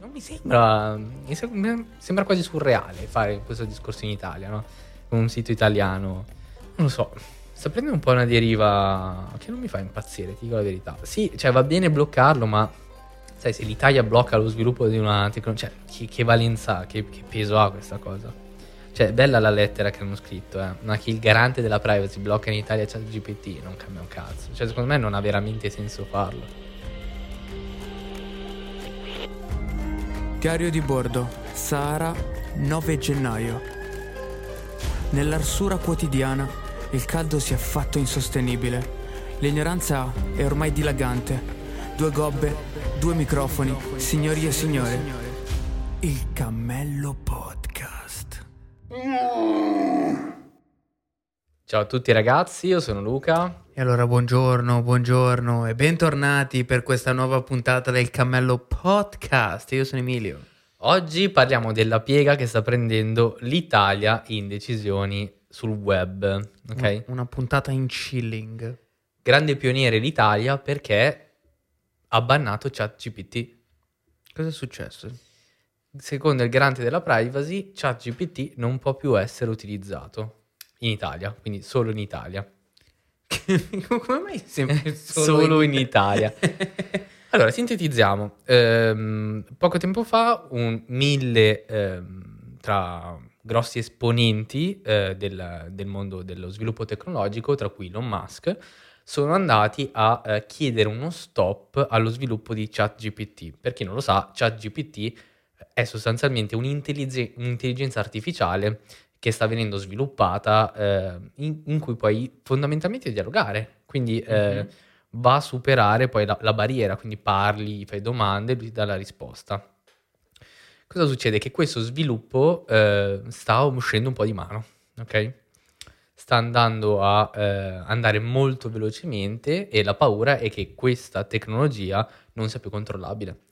Non mi sembra, mi sembra, quasi surreale fare questo discorso in Italia, no? Con un sito italiano. Non lo so, sta prendendo un po' una deriva che non mi fa impazzire, ti dico la verità. Sì, cioè va bene bloccarlo, ma sai, se l'Italia blocca lo sviluppo di una tecnologia, cioè, che, che valenza, che, che peso ha questa cosa? Cioè, bella la lettera che hanno scritto, eh. Ma che il garante della privacy blocca in Italia ChatGPT non cambia un cazzo. Cioè, secondo me non ha veramente senso farlo. Diario di bordo, Sahara, 9 gennaio. Nell'arsura quotidiana il caldo si è fatto insostenibile. L'ignoranza è ormai dilagante. Due gobbe, due microfoni, signori e signore. Il cammello podcast. Ciao a tutti ragazzi, io sono Luca. E allora buongiorno, buongiorno e bentornati per questa nuova puntata del Cammello Podcast. Io sono Emilio. Oggi parliamo della piega che sta prendendo l'Italia in decisioni sul web. Ok? Una puntata in chilling. Grande pioniere l'Italia perché ha bannato ChatGPT. Cosa è successo? Secondo il garante della privacy, ChatGPT non può più essere utilizzato in Italia, quindi solo in Italia. Come mai sempre solo, solo in, in Italia? allora, sintetizziamo. Ehm, poco tempo fa, un mille ehm, tra grossi esponenti eh, del, del, mondo dello sviluppo tecnologico, tra cui Elon Musk, sono andati a eh, chiedere uno stop allo sviluppo di ChatGPT. Per chi non lo sa, ChatGPT è sostanzialmente un'intelligenza, un'intelligenza artificiale che sta venendo sviluppata eh, in, in, cui puoi fondamentalmente dialogare, quindi eh, mm-hmm. va a superare poi la, la, barriera, quindi parli, fai domande lui ti dà la risposta. Cosa succede? Che questo sviluppo eh, sta uscendo un po' di mano, ok? Sta andando a eh, andare molto velocemente e la paura è che questa tecnologia non sia più controllabile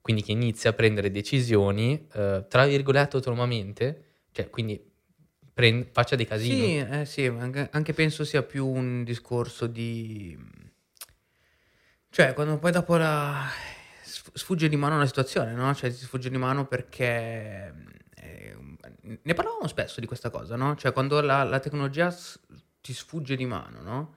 quindi che inizia a prendere decisioni, eh, tra virgolette, autonomamente, cioè quindi prend- faccia dei casini. Sì, eh, sì anche, anche, penso sia più un discorso di... Cioè, quando poi dopo la... sfugge di mano una situazione, no? Cioè, si sfugge di mano perché... Eh, ne parlavamo spesso di questa cosa, no? Cioè, quando la, la tecnologia s- ti sfugge di mano, no?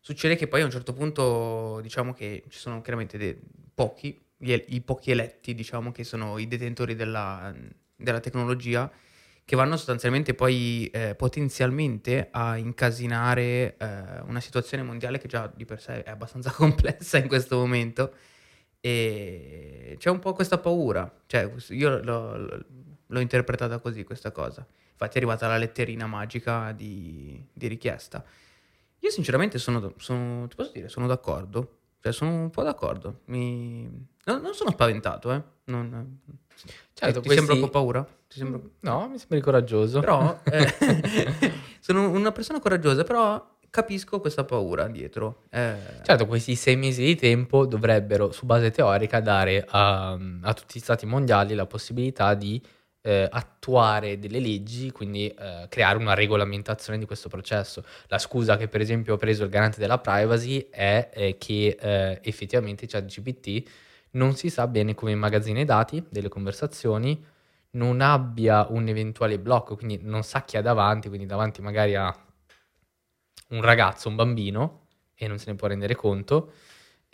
Succede che poi a un certo punto, diciamo che ci sono chiaramente dei, pochi gli, i pochi eletti, diciamo, che sono i detentori della, della tecnologia, che vanno sostanzialmente poi eh, potenzialmente a incasinare eh, una situazione mondiale che già di per sé è abbastanza complessa in questo momento. E c'è un po' questa paura, cioè io l'ho, l'ho interpretata così questa cosa. Infatti è arrivata la letterina magica di, di richiesta. Io sinceramente sono, sono, ti posso dire, sono d'accordo cioè, sono un po' d'accordo. Mi... No, non sono spaventato, eh. Non... Certo, ti, ti sembra un po' paura? Sembra... No, mi sembri coraggioso. Però eh, sono una persona coraggiosa, però capisco questa paura dietro. Eh... Certo, questi sei mesi di tempo dovrebbero, su base teorica, dare a, a tutti gli stati mondiali la possibilità di eh, attuare delle leggi, quindi eh, creare una regolamentazione di questo processo. La scusa che per esempio ha preso il garante della privacy è eh, che eh, effettivamente ChatGPT non si sa bene come immagazzina i dati delle conversazioni, non abbia un eventuale blocco, quindi non sa chi ha davanti, quindi davanti magari a un ragazzo, un bambino, e non se ne può rendere conto.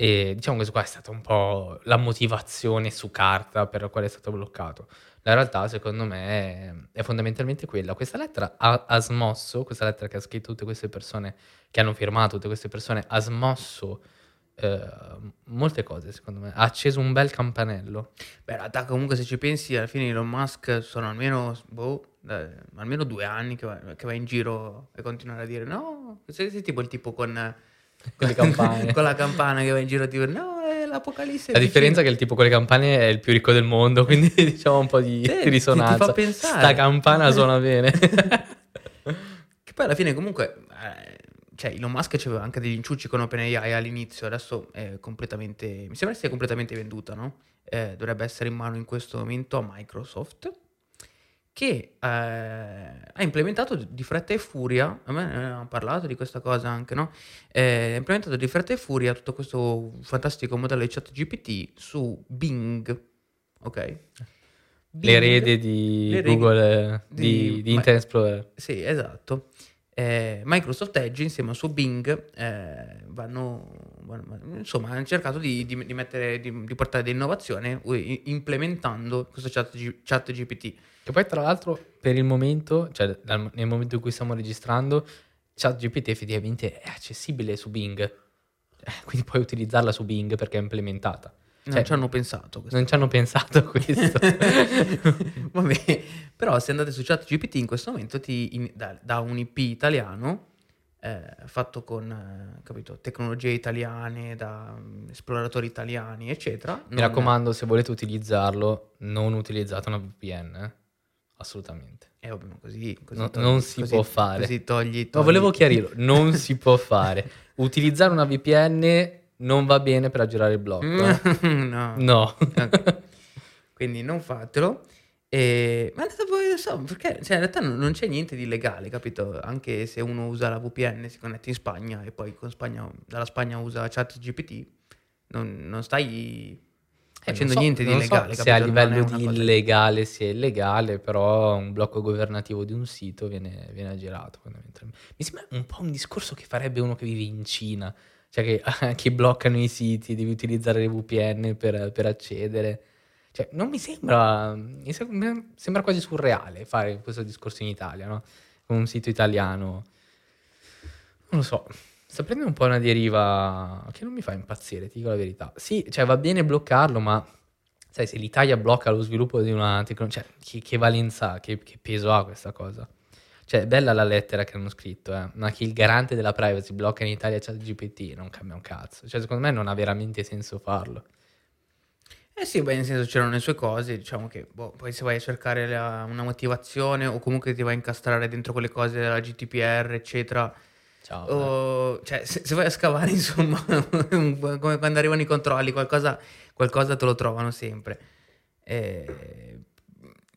E diciamo che qua è stata un po' la motivazione su carta per la quale è stato bloccato. La realtà, secondo me, è, fondamentalmente quella. Questa lettera ha, ha, smosso, questa lettera che ha scritto tutte queste persone, che hanno firmato tutte queste persone, ha smosso eh, molte cose, secondo me. Ha acceso un bel campanello. Beh, in realtà, comunque, se ci pensi, alla fine Elon Musk sono almeno, boh, eh, almeno due anni che va, che va, in giro e continuare a dire no. Sei, sei tipo il tipo con, con, con la campana che va in giro a dire no l'apocalisse. La differenza è che il tipo con le campane è il più ricco del mondo, quindi diciamo un po' di sì, risonanza. Ti, ti fa pensare. Sta campana suona bene. che poi alla fine comunque... Eh, cioè Elon Musk aveva anche degli inciucci con OpenAI all'inizio, adesso è completamente, mi sembra sia completamente venduta, no? Eh, dovrebbe essere in mano in questo momento a Microsoft che eh, ha implementato di fretta e furia, a me ne abbiamo parlato di questa cosa anche, no? Eh, ha implementato di fretta e furia tutto questo fantastico modello di chat GPT su Bing, ok? Bing- L'erede di l'erede Google, di- di, di ma- Internet Explorer. Sì, esatto. Eh, Microsoft Edge insieme al suo Bing eh, vanno- insomma, hanno cercato di, di- di mettere, di, portare dell'innovazione implementando questo chat, chat GPT. Che poi tra l'altro per il momento, cioè dal- nel momento in cui stiamo registrando, ChatGPT effettivamente è accessibile su Bing. Eh, Quindi puoi utilizzarla su Bing perché è implementata. Non Cioè, ci hanno pensato. a questa Non ci hanno pensato a questo. Vabbè, però se andate su ChatGPT in questo momento ti in- da, da un IP italiano eh, fatto con eh, capito, tecnologie italiane, da mm, esploratori italiani, eccetera. Mi non- raccomando, se volete utilizzarlo, non utilizzate una VPN. eh. Assolutamente. Eh, vabbè, ma così, così No- togli- non si così- può fare. Così togli, togli- volevo chiarirlo, non si può fare. Utilizzare una VPN non va bene per aggirare il blocco. eh. no. No. Ok. Quindi non fatelo. E... Ma andate poi, non so, perché cioè, in realtà non, non c'è niente di illegale, capito? Anche se uno usa la VPN, si connette in Spagna e poi con Spagna, dalla Spagna usa ChatGPT, non, non stai Eh, facendo so- niente di non so illegale. se a livello di cosa- illegale sia illegale, però un blocco governativo di un sito viene, viene aggirato. Mi sembra un po' un discorso che farebbe uno che vive in Cina, cioè che, che bloccano i siti, devi utilizzare le VPN per, per accedere. Cioè, non mi sembra, mi sembra, quasi surreale fare questo discorso in Italia, no? Con un sito italiano. Non lo so, sta prendendo un po' una deriva che non mi fa impazzire, ti dico la verità. Sì, cioè va bene bloccarlo, ma sai, se l'Italia blocca lo sviluppo di una tecnologia, cioè, che, che valenza, che, che peso ha questa cosa? Cioè, bella la lettera che hanno scritto, eh, ma che il garante della privacy blocca in Italia ChatGPT non cambia un cazzo. Cioè, secondo me non ha veramente senso farlo. Eh sì, beh, nel senso c'erano le sue cose, diciamo che boh, poi se vai a cercare la- una motivazione o comunque ti vai a incastrare dentro quelle cose della GDPR, eccetera, Ciao. eh. o, cioè se, se vai a scavare, insomma, un come quando arrivano i controlli, qualcosa, qualcosa te lo trovano sempre. Eh,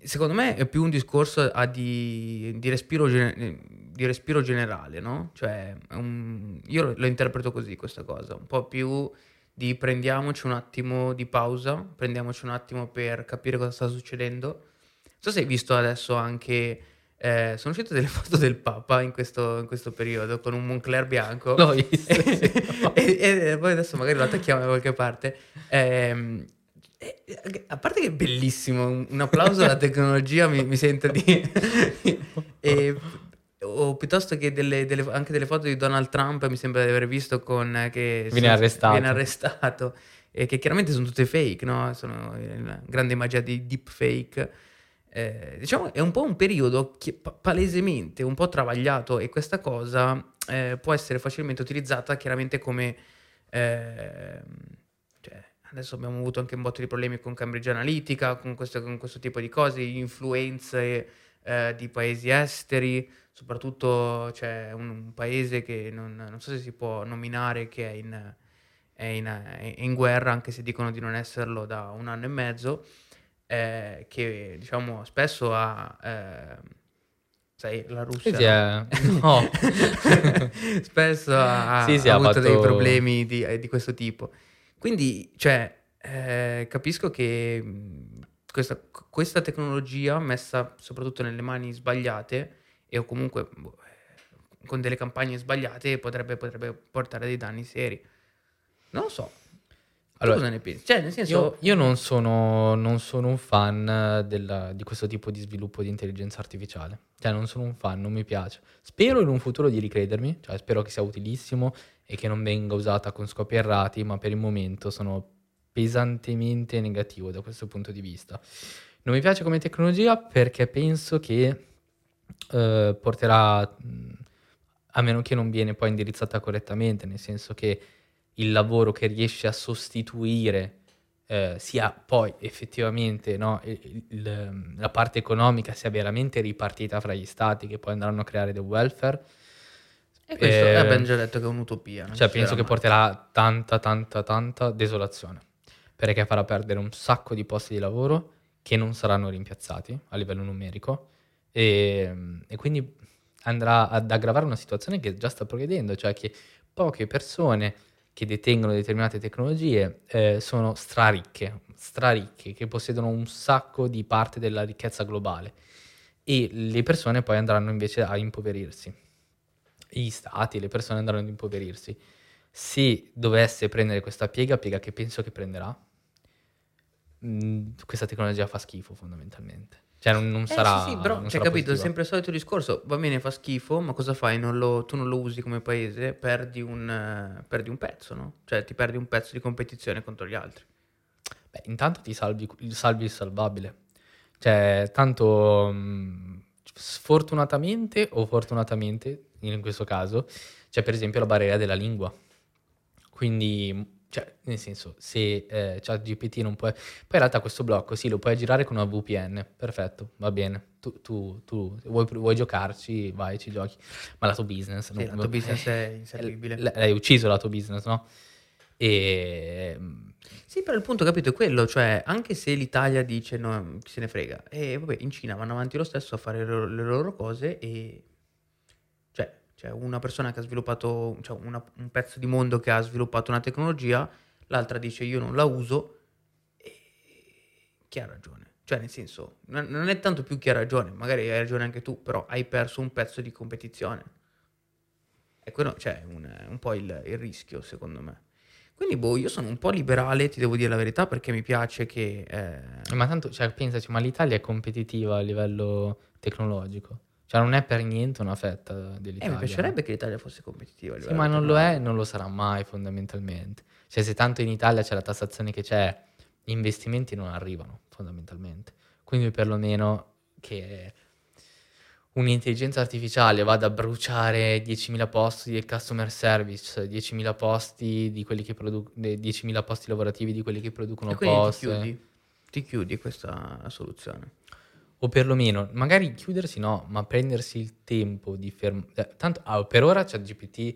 secondo me è più un discorso a di, di respiro, gene- di respiro generale, no? Cioè, è un- io lo, lo interpreto così questa cosa, un po' più di prendiamoci un attimo di pausa, prendiamoci un attimo per capire cosa sta succedendo. Non so se hai visto adesso anche... eh, sono uscite delle foto del Papa in questo, in questo periodo con un Moncler bianco. Visto, sì. e, e poi adesso magari lo attacchiamo da qualche parte. Eh, a parte che è bellissimo, un un applauso alla tecnologia mi, mi sento di... e- o piuttosto che delle, delle- anche delle foto di Donald Trump mi sembra di aver visto con eh, che Viene arrestato. viene arrestato e che chiaramente sono tutte fake, no? Sono la grande magia di deepfake. Eh, diciamo è un po' un periodo che pa- palesemente un po' travagliato e questa cosa eh, può essere facilmente utilizzata chiaramente come ehm, cioè, adesso abbiamo avuto anche un botto di problemi con Cambridge Analytica con questo, con questo tipo di cose influenze eh, di paesi esteri soprattutto c'è un, un paese che non, non so se si può nominare che è in, è in, è in guerra anche se dicono di non esserlo da un anno e mezzo eh, che diciamo spesso ha eh, sai la Russia Sì, no? spesso ha, Sì, sì, ha avuto fatto- dei problemi di, di questo tipo quindi cioè eh, capisco che questa, questa tecnologia messa soprattutto nelle mani sbagliate e o comunque boh, eh, con delle campagne sbagliate potrebbe, potrebbe portare dei danni seri non lo so Allora, cosa ne pensi? Cioè, nel senso, Io, io non, sono, non sono un fan della- di questo tipo di sviluppo di intelligenza artificiale. Cioè, non sono un fan, non mi piace. Spero in un futuro di ricredermi, cioè spero che sia utilissimo e che non venga usata con scopi errati, ma per il momento sono pesantemente negativo da questo punto di vista. Non mi piace come tecnologia perché penso che eh, porterà, mh, a meno che non viene poi indirizzata correttamente, nel senso che il lavoro che riesce a sostituire eh, sia poi effettivamente no, il- il- la parte economica sia veramente ripartita fra gli stati che poi andranno a creare del welfare. e questo eh, abbiamo già detto che è un'utopia. Cioè ci penso che mai. porterà tanta, tanta, tanta desolazione, perché farà perdere un sacco di posti di lavoro che non saranno rimpiazzati a livello numerico e, e quindi andrà ad aggravare una situazione che già sta progredendo, cioè che poche persone che detengono determinate tecnologie eh, sono straricche, straricche, che possiedono un sacco di parte della ricchezza globale e le persone poi andranno invece a impoverirsi. Gli stati, le persone andranno ad impoverirsi. Se dovesse prendere questa piega, piega che penso che prenderà, mh, mm, questa tecnologia fa schifo fondamentalmente. Cioè non, non eh, sarà... Sì, sì, però, cioè, capito, è sempre il solito discorso, va bene, fa schifo, ma cosa fai? Non lo, tu non lo usi come paese, perdi un, uh, perdi un pezzo, no? Cioè ti perdi un pezzo di competizione contro gli altri. Beh, intanto ti salvi, salvi il salvabile. Cioè, tanto mh, mm, sfortunatamente o fortunatamente, in questo caso, c'è per esempio la barriera della lingua. Quindi cioè, nel senso, se eh, ChatGPT non può... Poi in realtà questo blocco sì, lo puoi girare con una VPN, perfetto, va bene. Tu, tu, tu vuoi, vuoi, giocarci, vai, ci giochi. Ma la tua business... Sì, non, la tua business è inservibile. L- l'hai ucciso la tua business, no? E... Sì, però il punto, capito, è quello, cioè, anche se l'Italia dice no, chi se ne frega, e vabbè, in Cina vanno avanti lo stesso a fare le loro, le loro cose e cioè una persona che ha sviluppato, cioè una, un pezzo di mondo che ha sviluppato una tecnologia, l'altra dice io non la uso e chi ha ragione? Cioè nel senso, non è tanto più chi ha ragione, magari hai ragione anche tu, però hai perso un pezzo di competizione. E quello cioè, un, un po' il, il rischio secondo me. Quindi, boh, io sono un po' liberale, ti devo dire la verità, perché mi piace che... Eh... Ma tanto, cioè, pensaci, ma l'Italia è competitiva a livello tecnologico. Cioè non è per niente una fetta dell'Italia. Eh, mi piacerebbe che l'Italia fosse competitiva. Sì, ma non lo è, non lo sarà mai fondamentalmente. Cioè se tanto in Italia c'è la tassazione che c'è, gli investimenti non arrivano fondamentalmente. Quindi perlomeno che un'intelligenza artificiale vada a bruciare 10.000 posti del customer service, 10.000 posti di quelli che producono 10.000 posti lavorativi di quelli che producono e post. Ti chiudi, ti chiudi questa soluzione o perlomeno, magari chiudersi no, ma prendersi il tempo di fermare. Eh, tanto, ah, per ora c'è GPT,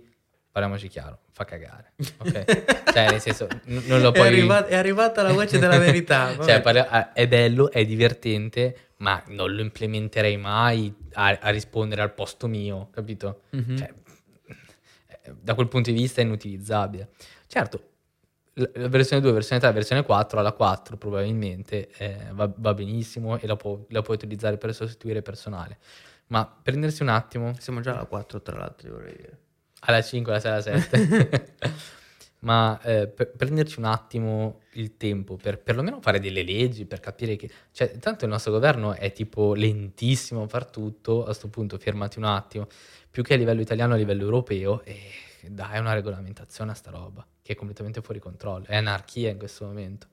parliamoci chiaro, fa cagare. Ok? cioè, nel senso, n- non lo puoi... È, arrivata, è arrivata la voce della verità. cioè, parla- ah, è bello, è divertente, ma non lo implementerei mai a, a rispondere al posto mio, capito? Mm-hmm. Cioè, eh, da quel punto di vista è inutilizzabile. Certo, la versione 2, versione 3, versione 4, alla 4 probabilmente eh, va, va, benissimo e la, può, la, puoi utilizzare per sostituire personale. Ma prendersi un attimo... Siamo già alla 4 tra l'altro, vorrei dire. Alla 5, alla 6, alla 7. Ma eh, per prenderci un attimo il tempo per perlomeno fare delle leggi, per capire che... Cioè, tanto il nostro governo è tipo lentissimo a far tutto, a questo punto fermati un attimo, più che a livello italiano, a livello europeo, e dai una regolamentazione a sta roba che è completamente fuori controllo. È anarchia in questo momento.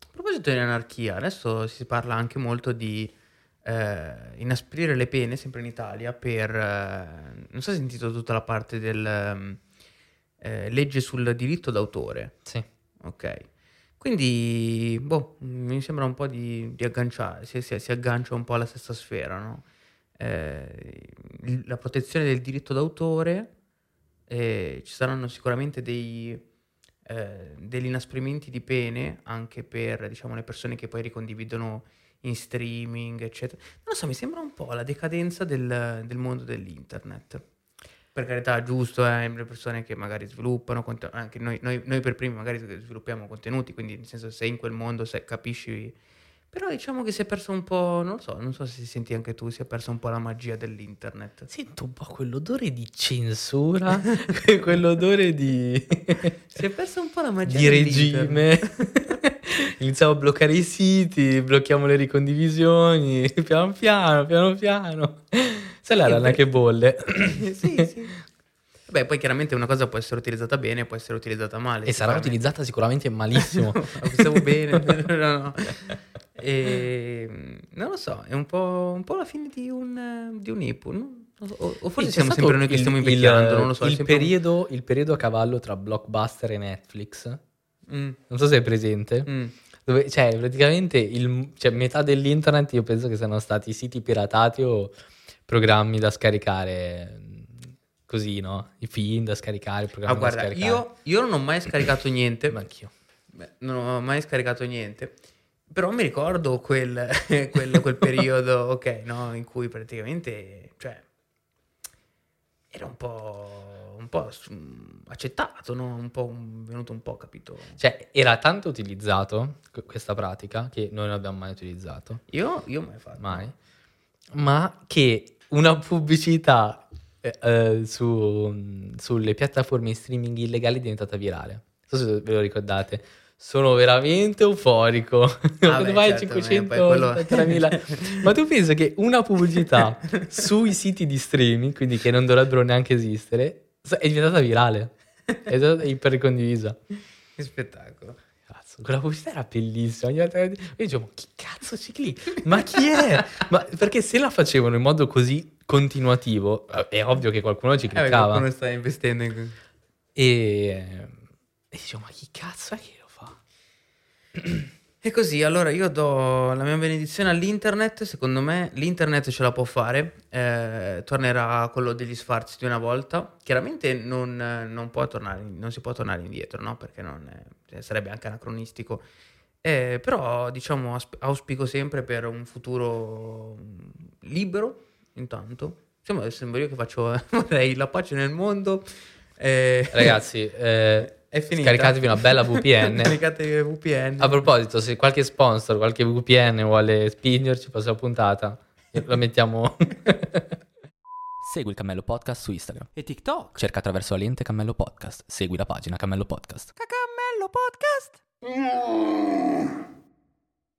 A proposito di anarchia, adesso si parla anche molto di eh, inasprire le pene, sempre in Italia, per... Eh, non so se hai sentito tutta la parte del... Eh, legge sul diritto d'autore. Sì. Ok. Quindi, boh, mi sembra un po' di, di agganciare, si, si, si, aggancia un po' alla stessa sfera, no? Eh, la protezione del diritto d'autore eh, ci saranno sicuramente dei, eh, degli inasprimenti di pene anche per diciamo, le persone che poi ricondividono in streaming, eccetera. Non so, mi sembra un po' la decadenza del, del mondo dell'internet. Per carità, giusto, eh, le persone che magari sviluppano, anche noi, noi, noi per primi magari sviluppiamo contenuti, quindi nel senso sei in quel mondo, se capisci però diciamo che si è perso un po', non lo so, non so se senti anche tu, si è persa un po' la magia dell'internet. Sento un po' quell'odore di censura, quell'odore di... si è persa un po' la magia di regime. Iniziamo a bloccare i siti, blocchiamo le ricondivisioni, piano piano, piano piano. Sai la rana che bolle? sì, sì. Beh, poi chiaramente una cosa può essere utilizzata bene, può essere utilizzata male. E sarà utilizzata sicuramente malissimo. Pensavo bene. no, no. E, ehm, non lo so, è un po', un po la fine di un, di un IPU. No? O, o, forse sì, siamo sempre noi che stiamo invecchiando, il, non lo so. Il periodo, un... il periodo, a cavallo tra Blockbuster e Netflix, mm. non so se è presente, mm. dove, cioè praticamente il, cioè, metà dell'internet io penso che siano stati siti piratati o programmi da scaricare così, no? I film da scaricare, programmi ah, guarda, da scaricare. Io, io non ho mai scaricato niente. Ma anch'io. Beh, non ho mai scaricato niente. Però mi ricordo quel, quel, quel periodo, ok, no? In cui praticamente, cioè, era un po', un po' su- accettato, no? un po' un- venuto un po', capito? Cioè, era tanto utilizzato que- questa pratica che noi non abbiamo mai utilizzato, Io, io mai fatto. mai, ma che una pubblicità eh, eh, su- sulle piattaforme di streaming illegali è diventata virale. Non so se ve lo ricordate. Sono veramente euforico. Quando beh, vai certo, poi quello- 500 Ma tu pensi che una pubblicità sui siti di streaming, quindi che non dovrebbero neanche esistere, è diventata virale. È stata iper condivisa. Che spettacolo. Cazzo, quella pubblicità era bellissima. Io dicevo, ma chi cazzo ci clicca? Ma chi è? Ma perché se la facevano in modo così continuativo, eh, è ovvio che qualcuno ci Eh, cliccava. qualcuno sta investendo in... E, e dicevo, ma chi cazzo è che? E così, allora io do la mia benedizione all'internet, secondo me l'internet ce la può fare, eh, tornerà quello degli sfarzi di una volta, chiaramente non, non può tornare, non si può tornare indietro, no? Perché è- cioè, sarebbe anche anacronistico, Eh, però diciamo auspico sempre per un futuro mm, libero, intanto, sembra, sembra io che faccio la pace nel mondo. eh, Ragazzi, eh, è finita. scaricatevi una bella VPN. Caricatevi VPN. A proposito, se qualche sponsor, qualche VPN vuole spingerci per la puntata, la mettiamo... Segui il Cammello Podcast su Instagram. e TikTok. Cerca attraverso la lente Cammello Podcast. Segui la pagina Cammello Podcast. Cacamello Podcast.